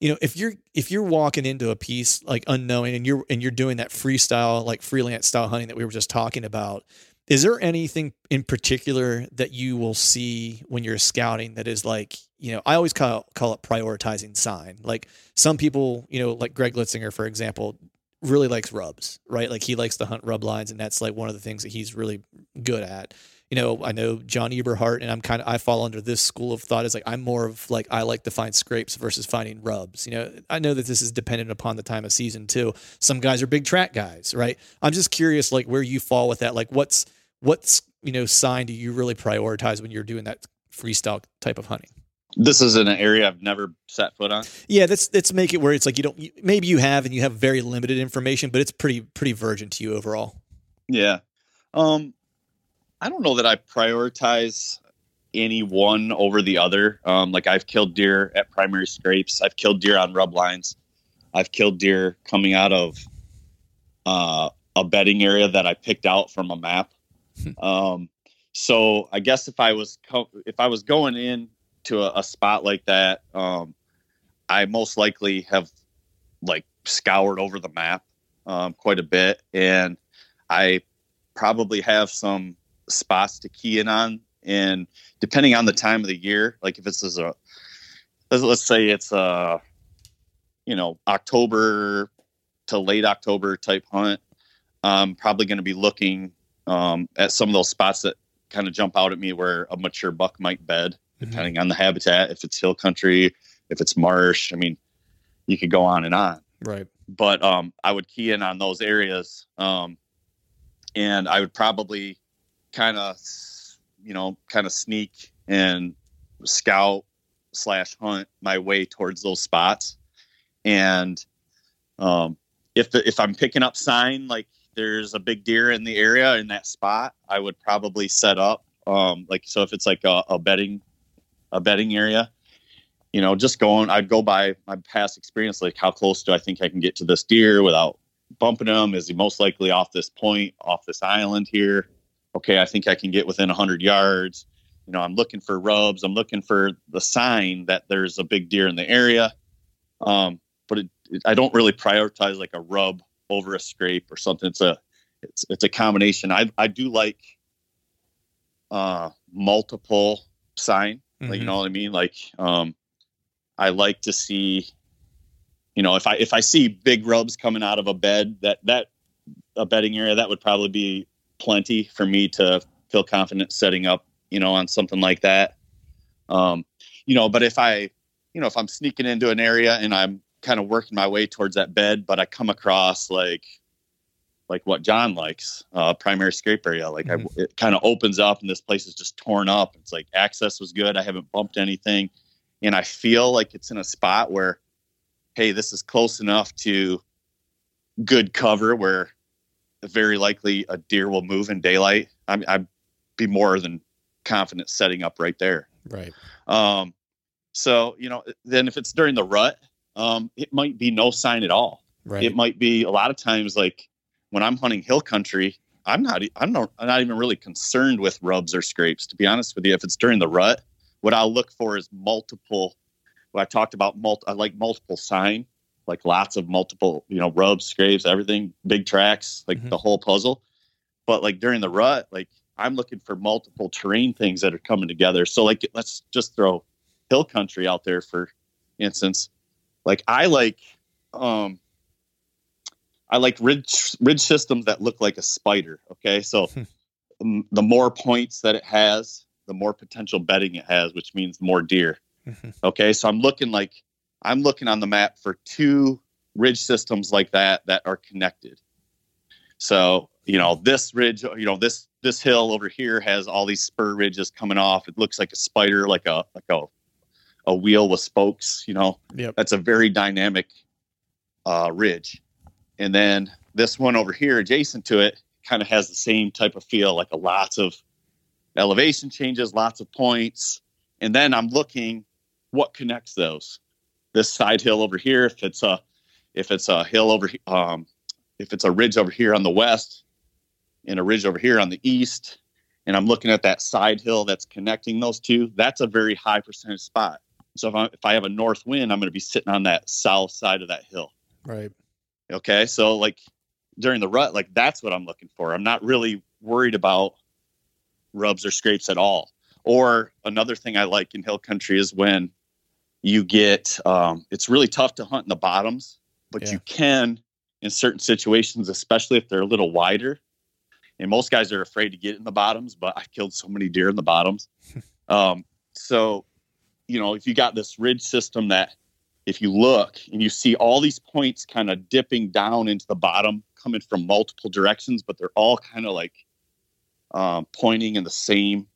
you know if you're if you're walking into a piece like unknowing and you're and you're doing that freestyle like freelance style hunting that we were just talking about is there anything in particular that you will see when you're scouting that is like you know i always call, call it prioritizing sign. Like some people you know like greg litzinger for example really likes rubs right? Like he likes to hunt rub lines and that's like one of the things that he's really good at you know, I know John Eberhart, and I'm kind of I fall under this school of thought is like I'm more of like I like to find scrapes versus finding rubs. You know, I know that this is dependent upon the time of season too. Some guys are big track guys, right? I'm just curious, like where you fall with that. Like, what's what's you know sign do you really prioritize when you're doing that freestyle type of hunting? this is an area I've never set foot on. Yeah, let's let's make it where it's like you don't you- maybe you have and you have very limited information, but it's pretty pretty virgin to you overall. Yeah. Um, I don't know that I prioritize any one over the other. Um, like I've killed deer at primary scrapes. I've killed deer on rub lines. I've killed deer coming out of uh, a bedding area that I picked out from a map. um, so I guess if I was co- if I was going in to a, a spot like that, um, I most likely have like scoured over the map um, quite a bit, and I probably have some spots to key in on. And depending on the time of the year, like if this is a, let's, say it's a, you know, October to late October type hunt, I'm probably going to be looking um, at some of those spots that kind of jump out at me where a mature buck might bed, Mm-hmm. depending on the habitat. If it's hill country, if it's marsh, I mean, you could go on and on. Right. But um, I would key in on those areas, um, and I would probably kind of, you know, kind of sneak and scout slash hunt my way towards those spots. And um, if the, if I'm picking up sign like there's a big deer in the area in that spot, I would probably set up um, like so if it's like a, a bedding a bedding area, you know, just going. I'd go by my past experience, like how close do I think I can get to this deer without bumping him? Is he most likely off this point, off this island here? Okay, I think I can get within 100 yards. You know, I'm looking for rubs. I'm looking for the sign that there's a big deer in the area. Um, but it, it, I don't really prioritize like a rub over a scrape or something. It's a it's it's a combination. I I do like uh multiple sign. Like you Mhm. know what I mean? Like um I like to see you know if I if I see big rubs coming out of a bed that that a bedding area that would probably be plenty for me to feel confident setting up you know on something like that. Um you know but if i you know if i'm sneaking into an area and i'm kind of working my way towards that bed but i come across like like what john likes uh primary scrape area like I, it kind of opens up and this place is just torn up. It's like access was good. I haven't bumped anything. And i feel like it's in a spot where hey this is close enough to good cover where very likely a deer will move in daylight I'm, i'd be more than confident setting up right there Right. um, so you know, then if it's during the rut, um, it might be no sign at all. Right. It might be a lot of times like when I'm hunting hill country, I'm not I'm not I'm not even really concerned with rubs or scrapes. To be honest with you, if it's during the rut, what I'll look for is multiple. What I talked about, mul- I like multiple sign, like lots of multiple, you know, rubs, scrapes, everything, big tracks, like Mhm. the whole puzzle. But like during the rut, like I'm looking for multiple terrain things that are coming together. So like let's just throw hill country out there for instance. Like I like um I like ridge ridge systems that look like a spider. Okay. So (laughs) um, the more points that it has, the more potential bedding it has, which means more deer. Mhm. Okay. So I'm looking like I'm looking on the map for two ridge systems like that that are connected. So, you know, this ridge, you know, this this hill over here has all these spur ridges coming off. It looks like a spider, like a like a a wheel with spokes, you know. Yep. That's a very dynamic uh ridge. And then this one over here adjacent to it kind of has the same type of feel, like a lots of elevation changes, lots of points. And then I'm looking what connects those. This side hill over here, if it's a if it's a hill over um if it's a ridge over here on the west and a ridge over here on the east, and I'm looking at that side hill that's connecting those two, that's a very high percentage spot. So if I, if I have a north wind, I'm going to be sitting on that south side of that hill. Right. Okay. So like during the rut, like that's what I'm looking for. I'm not really worried about rubs or scrapes at all. Or another thing I like in hill country is when you get, um, it's really tough to hunt in the bottoms, but Yeah. you can in certain situations, especially if they're a little wider. And most guys are afraid to get in the bottoms, but I've killed so many deer in the bottoms. (laughs) um, so, you know, if you got this ridge system that if you look and you see all these points kind of dipping down into the bottom, coming from multiple directions, but they're all kind of like um, pointing in the same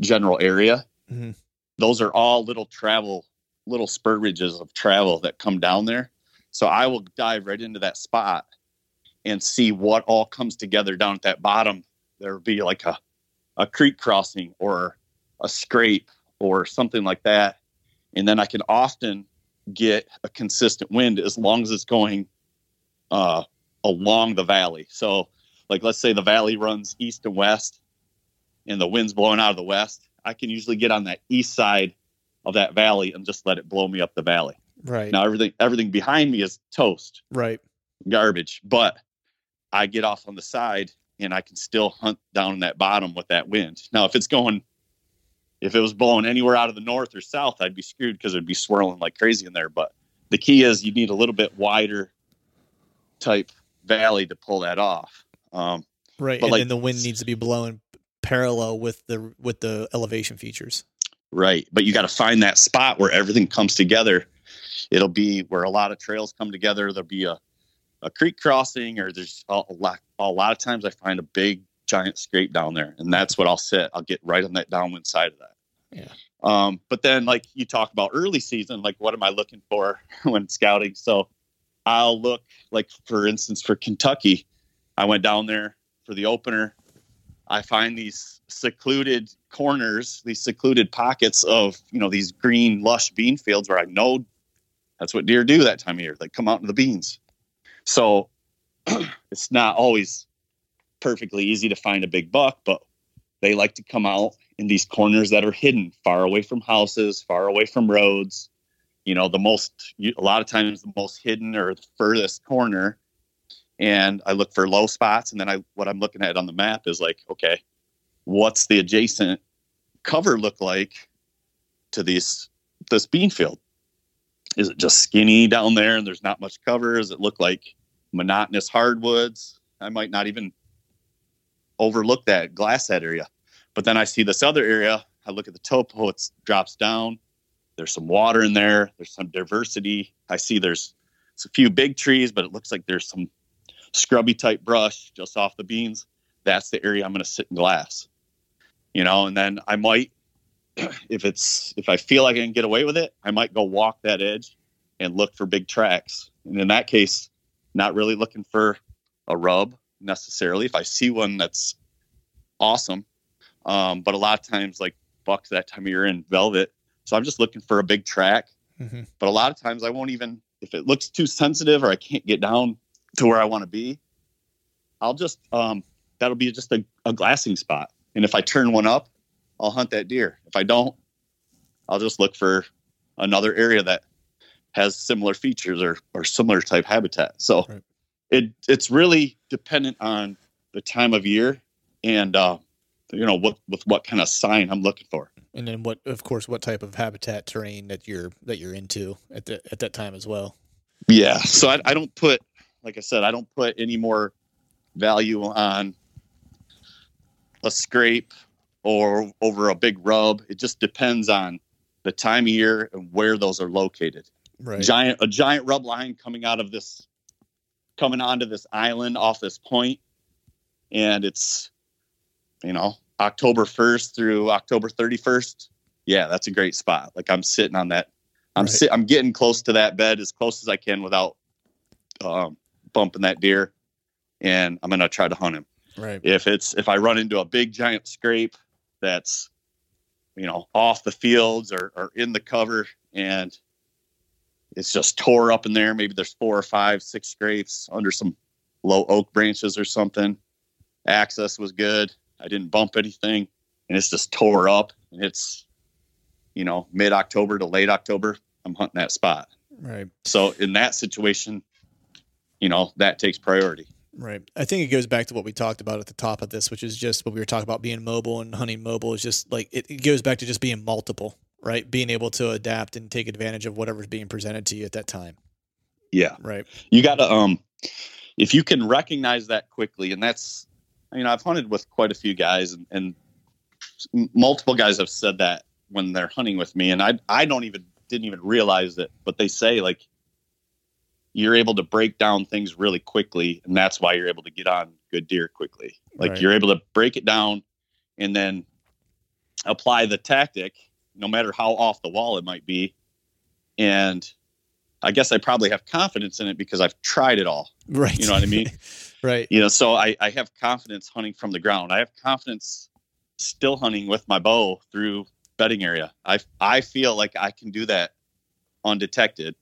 general area. Mhm. Those are all little travel, little spur ridges of travel that come down there. So I will dive right into that spot and see what all comes together down at that bottom. There will be like a, a creek crossing or a scrape or something like that. And then I can often get a consistent wind as long as it's going uh, along the valley. So, like, let's say the valley runs east and west, and the wind's blowing out of the west. I can usually get on that east side of that valley and just let it blow me up the valley. Right. Now, everything everything behind me is toast, Right. garbage, but I get off on the side and I can still hunt down in that bottom with that wind. Now, if it's going, if it was blowing anywhere out of the north or south, I'd be screwed because it'd be swirling like crazy in there. But the key is you need a little bit wider type valley to pull that off. Um, Right, But, and like, then the wind needs to be blowing parallel with the with the elevation features. Right. But you got to find that spot where everything comes together. It'll be where a lot of trails come together. There'll be a, a creek crossing, or there's a, a lot. A lot of times, I find a big giant scrape down there, and that's what I'll sit. I'll get right on that downwind side of that. Yeah. Um, but then, like you talk about early season, like what am I looking for (laughs) when scouting? So I'll look, like for instance, for Kentucky, I went down there for the opener. I find these secluded corners, these secluded pockets of, you know, these green, lush bean fields where I know that's what deer do that time of year. They come out in the beans. So (clears throat) it's not always perfectly easy to find a big buck, but they like to come out in these corners that are hidden, far away from houses, far away from roads. You know, the most, a lot of times, the most hidden or the furthest corner. And I look for low spots. And then I, what I'm looking at on the map is like, okay, what's the adjacent cover look like to these, this bean field? Is it just skinny down there and there's not much cover? Does it look like monotonous hardwoods? I might not even overlook that glass head area. But then I see this other area. I look at the topo, it drops down. There's some water in there. There's some diversity. I see there's, a few big trees, but it looks like there's some scrubby type brush just off the beans. That's the area I'm going to sit in glass. You know, and then I might, (clears throat) if it's if I feel like I can get away with it, I might go walk that edge and look for big tracks. And in that case, not really looking for a rub necessarily. If I see one that's awesome, um, but a lot of times like bucks that time of year in velvet, so I'm just looking for a big track. Mm-hmm. But a lot of times I won't even if it looks too sensitive or I can't get down to where I want to be. I'll just um, that'll be just a, a glassing spot, and if I turn one up, I'll hunt that deer. If I don't, I'll just look for another area that has similar features or, or similar type habitat. So Right. it it's really dependent on the time of year and uh, you know what with what kind of sign I'm looking for. And then what, of course, what type of habitat terrain that you're that you're into at the, at that time as well. Yeah. So I, I don't put, like I said, I don't put any more value on a scrape or over a big rub. It just depends on the time of year and where those are located. Right. Giant, a giant rub line coming out of this, coming onto this island off this point, and it's, you know, October 1st through October 31st. Yeah, that's a great spot. Like I'm sitting on that. I'm Right. sit, I'm getting close to that bed as close as I can without um, bumping that deer, and I'm gonna try to hunt him. Right. If it's if I run into a big giant scrape that's you know off the fields or, or in the cover and it's just tore up in there, maybe there's four or five, six scrapes under some low oak branches or something. Access was good. I didn't bump anything, and it's just tore up. And it's you know mid October to late October. I'm hunting that spot. Right. So in that situation, you know that takes priority. Right. I think it goes back to what we talked about at the top of this, which is just what we were talking about being mobile and hunting mobile is just like it, it goes back to just being multiple, right? Being able to adapt and take advantage of whatever's being presented to you at that time. Yeah. Right. you got to um if you can recognize that quickly and that's you know i've hunted with quite a few guys and, and multiple guys have said that when they're hunting with me and i i don't even didn't even realize it but they say like you're able to break down things really quickly and that's why you're able to get on good deer quickly like Right. you're able to break it down and then apply the tactic no matter how off the wall it might be and i guess i probably have confidence in it because i've tried it all Right. You know what I mean? (laughs) right. you know so I, I have confidence hunting from the ground i have confidence still hunting with my bow through bedding area i i feel like i can do that undetected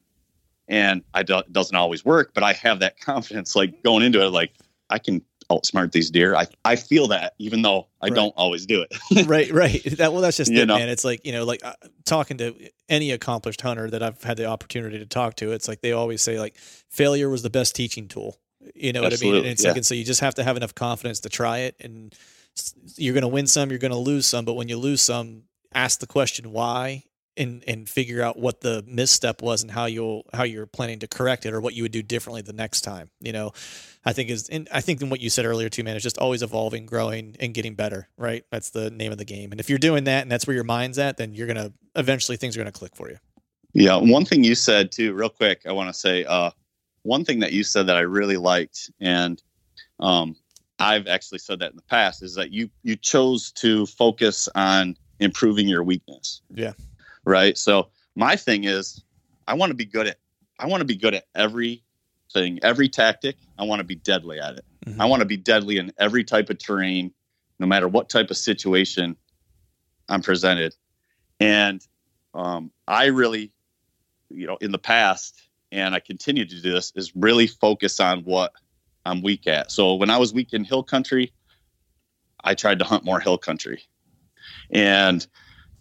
and i do, it doesn't always work but i have that (laughs) confidence like going into it like i can outsmart these deer i i feel that even though i Right. don't always do it (laughs) right, right. That well, that's just You it, know. man. It's like you know, like uh, talking to any accomplished hunter that I've had the opportunity to talk to. It's like they always say, like failure was the best teaching tool. You know what I mean? And it's yeah. like, and so you just have to have enough confidence to try it, and you're going to win some, you're going to lose some. But when you lose some, ask the question why, and and figure out what the misstep was and how you'll how you're planning to correct it or what you would do differently the next time. You know, I think is and I think in what you said earlier too, man, is just always evolving, growing, and getting better. Right, that's the name of the game. And if you're doing that and that's where your mind's at, then you're gonna eventually things are gonna click for you. Yeah, one thing you said too, real quick, I want to say uh, one thing that you said that I really liked, and um, I've actually said that in the past, is that you you chose to focus on improving your weakness. Yeah right? So my thing is, I want to be good at, I want to be good at everything, every tactic. I want to be deadly at it. Mm-hmm. I want to be deadly in every type of terrain, no matter what type of situation I'm presented. And um, I really, you know, in the past, and I continue to do this, is really focus on what I'm weak at. So when I was weak in hill country, I tried to hunt more hill country. And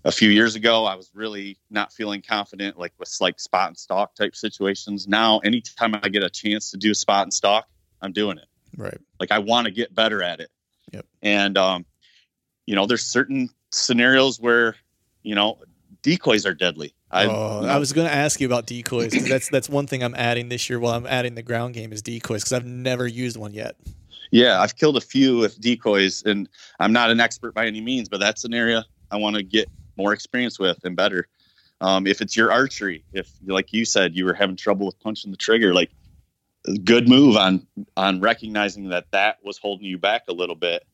a few years ago, I was really not feeling confident, like with like spot and stock type situations. Now, anytime I get a chance to do spot and stock, I'm doing it. Right. Like I want to get better at it. Yep. And, um, you know, there's certain scenarios where, you know, decoys are deadly. I, oh, I was going to ask you about decoys because that's that's one thing I'm adding this year while I'm adding the ground game is decoys because I've never used one yet. Yeah, I've killed a few with decoys, and I'm not an expert by any means, but that's an area I want to get more experience with and better. Um, if it's your archery, if like you said, you were having trouble with punching the trigger, like good move on on recognizing that that was holding you back a little bit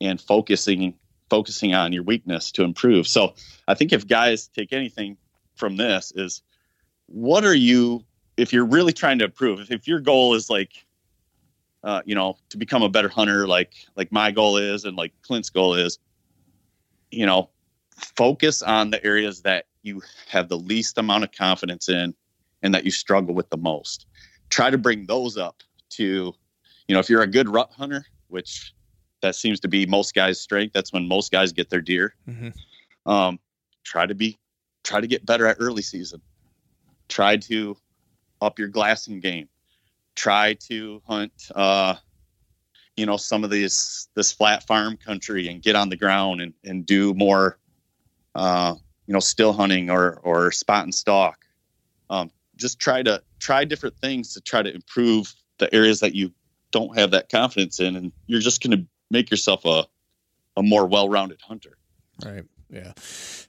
and focusing focusing on your weakness to improve. So I think if guys take anything from this is what are you if you're really trying to improve if, if your goal is like uh, you know to become a better hunter like like my goal is and like clint's goal is you know focus on the areas that you have the least amount of confidence in and that you struggle with the most. Try to bring those up to, you know, if you're a good rut hunter, which that seems to be most guys' strength, that's when most guys get their deer. Mm-hmm. Um, try to be, try to get better at early season. Try to up your glassing game. Try to hunt, uh, you know, some of these this flat farm country and get on the ground and, and do more uh, you know, still hunting or or spot and stalk. Um, just try to try different things to try to improve the areas that you don't have that confidence in, and you're just going to make yourself a a more well-rounded hunter. Right. Yeah.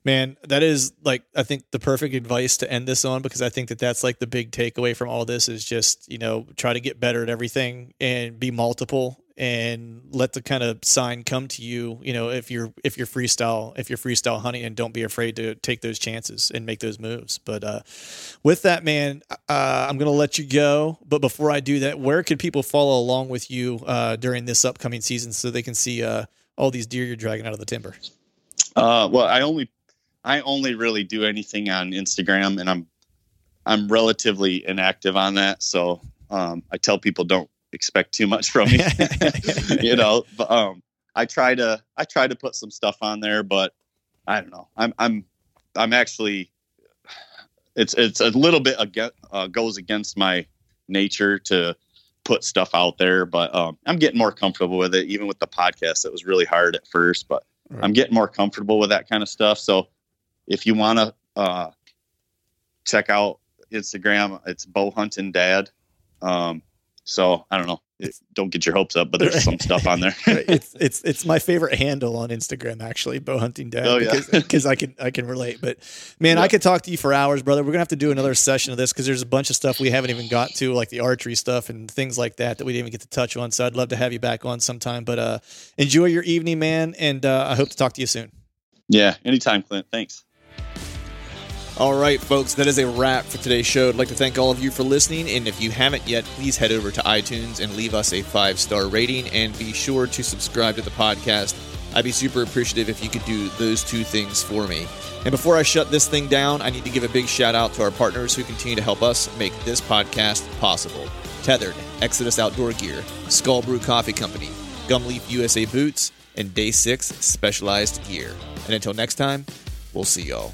Man, that is like I think the perfect advice to end this on because I think that that's like the big takeaway from all this is just, you know, try to get better at everything and be multiple and let the kind of sign come to you, you know, if you're if you're freestyle, if you're freestyle hunting and don't be afraid to take those chances and make those moves. But uh with that man, uh I'm to let you go, but before I do that, where could people follow along with you uh during this upcoming season so they can see uh all these deer you're dragging out of the timber? Uh, well, I only I only really do anything on Instagram, and I'm I'm relatively inactive on that. So um, I tell people don't expect too much from me. (laughs) (laughs) you know, but, um, I try to I try to put some stuff on there, but I don't know. I'm I'm I'm actually it's it's a little bit against, uh, goes against my nature to put stuff out there, but um, I'm getting more comfortable with it. Even with the podcast, it was really hard at first, but Right. I'm getting more comfortable with that kind of stuff. So if you want to uh, check out Instagram, it's Bow Hunting Dad. Um, so I don't know. It, don't get your hopes up, but there's some stuff on there. (laughs) it's it's it's my favorite handle on Instagram actually, bow hunting dad. Oh, yeah. because, I can I can relate. But man, yeah. I could talk to you for hours, brother. We're gonna have to do another session of this because there's a bunch of stuff we haven't even got to, like the archery stuff and things like that that we didn't even get to touch on. So I'd love to have you back on sometime. But uh, enjoy your evening, man, and uh, I hope to talk to you soon. Yeah, anytime, Clint. Thanks. All right, folks, that is a wrap for today's show. I'd like to thank all of you for listening. And if you haven't yet, please head over to iTunes and leave us a five star rating and be sure to subscribe to the podcast. I'd be super appreciative if you could do those two things for me. And before I shut this thing down, I need to give a big shout out to our partners who continue to help us make this podcast possible Tethrd, Exodus Outdoor Gear, Skull Brew Coffee Company, Gumleaf USA Boots, and Day 6 Specialized Gear. And until next time, we'll see y'all.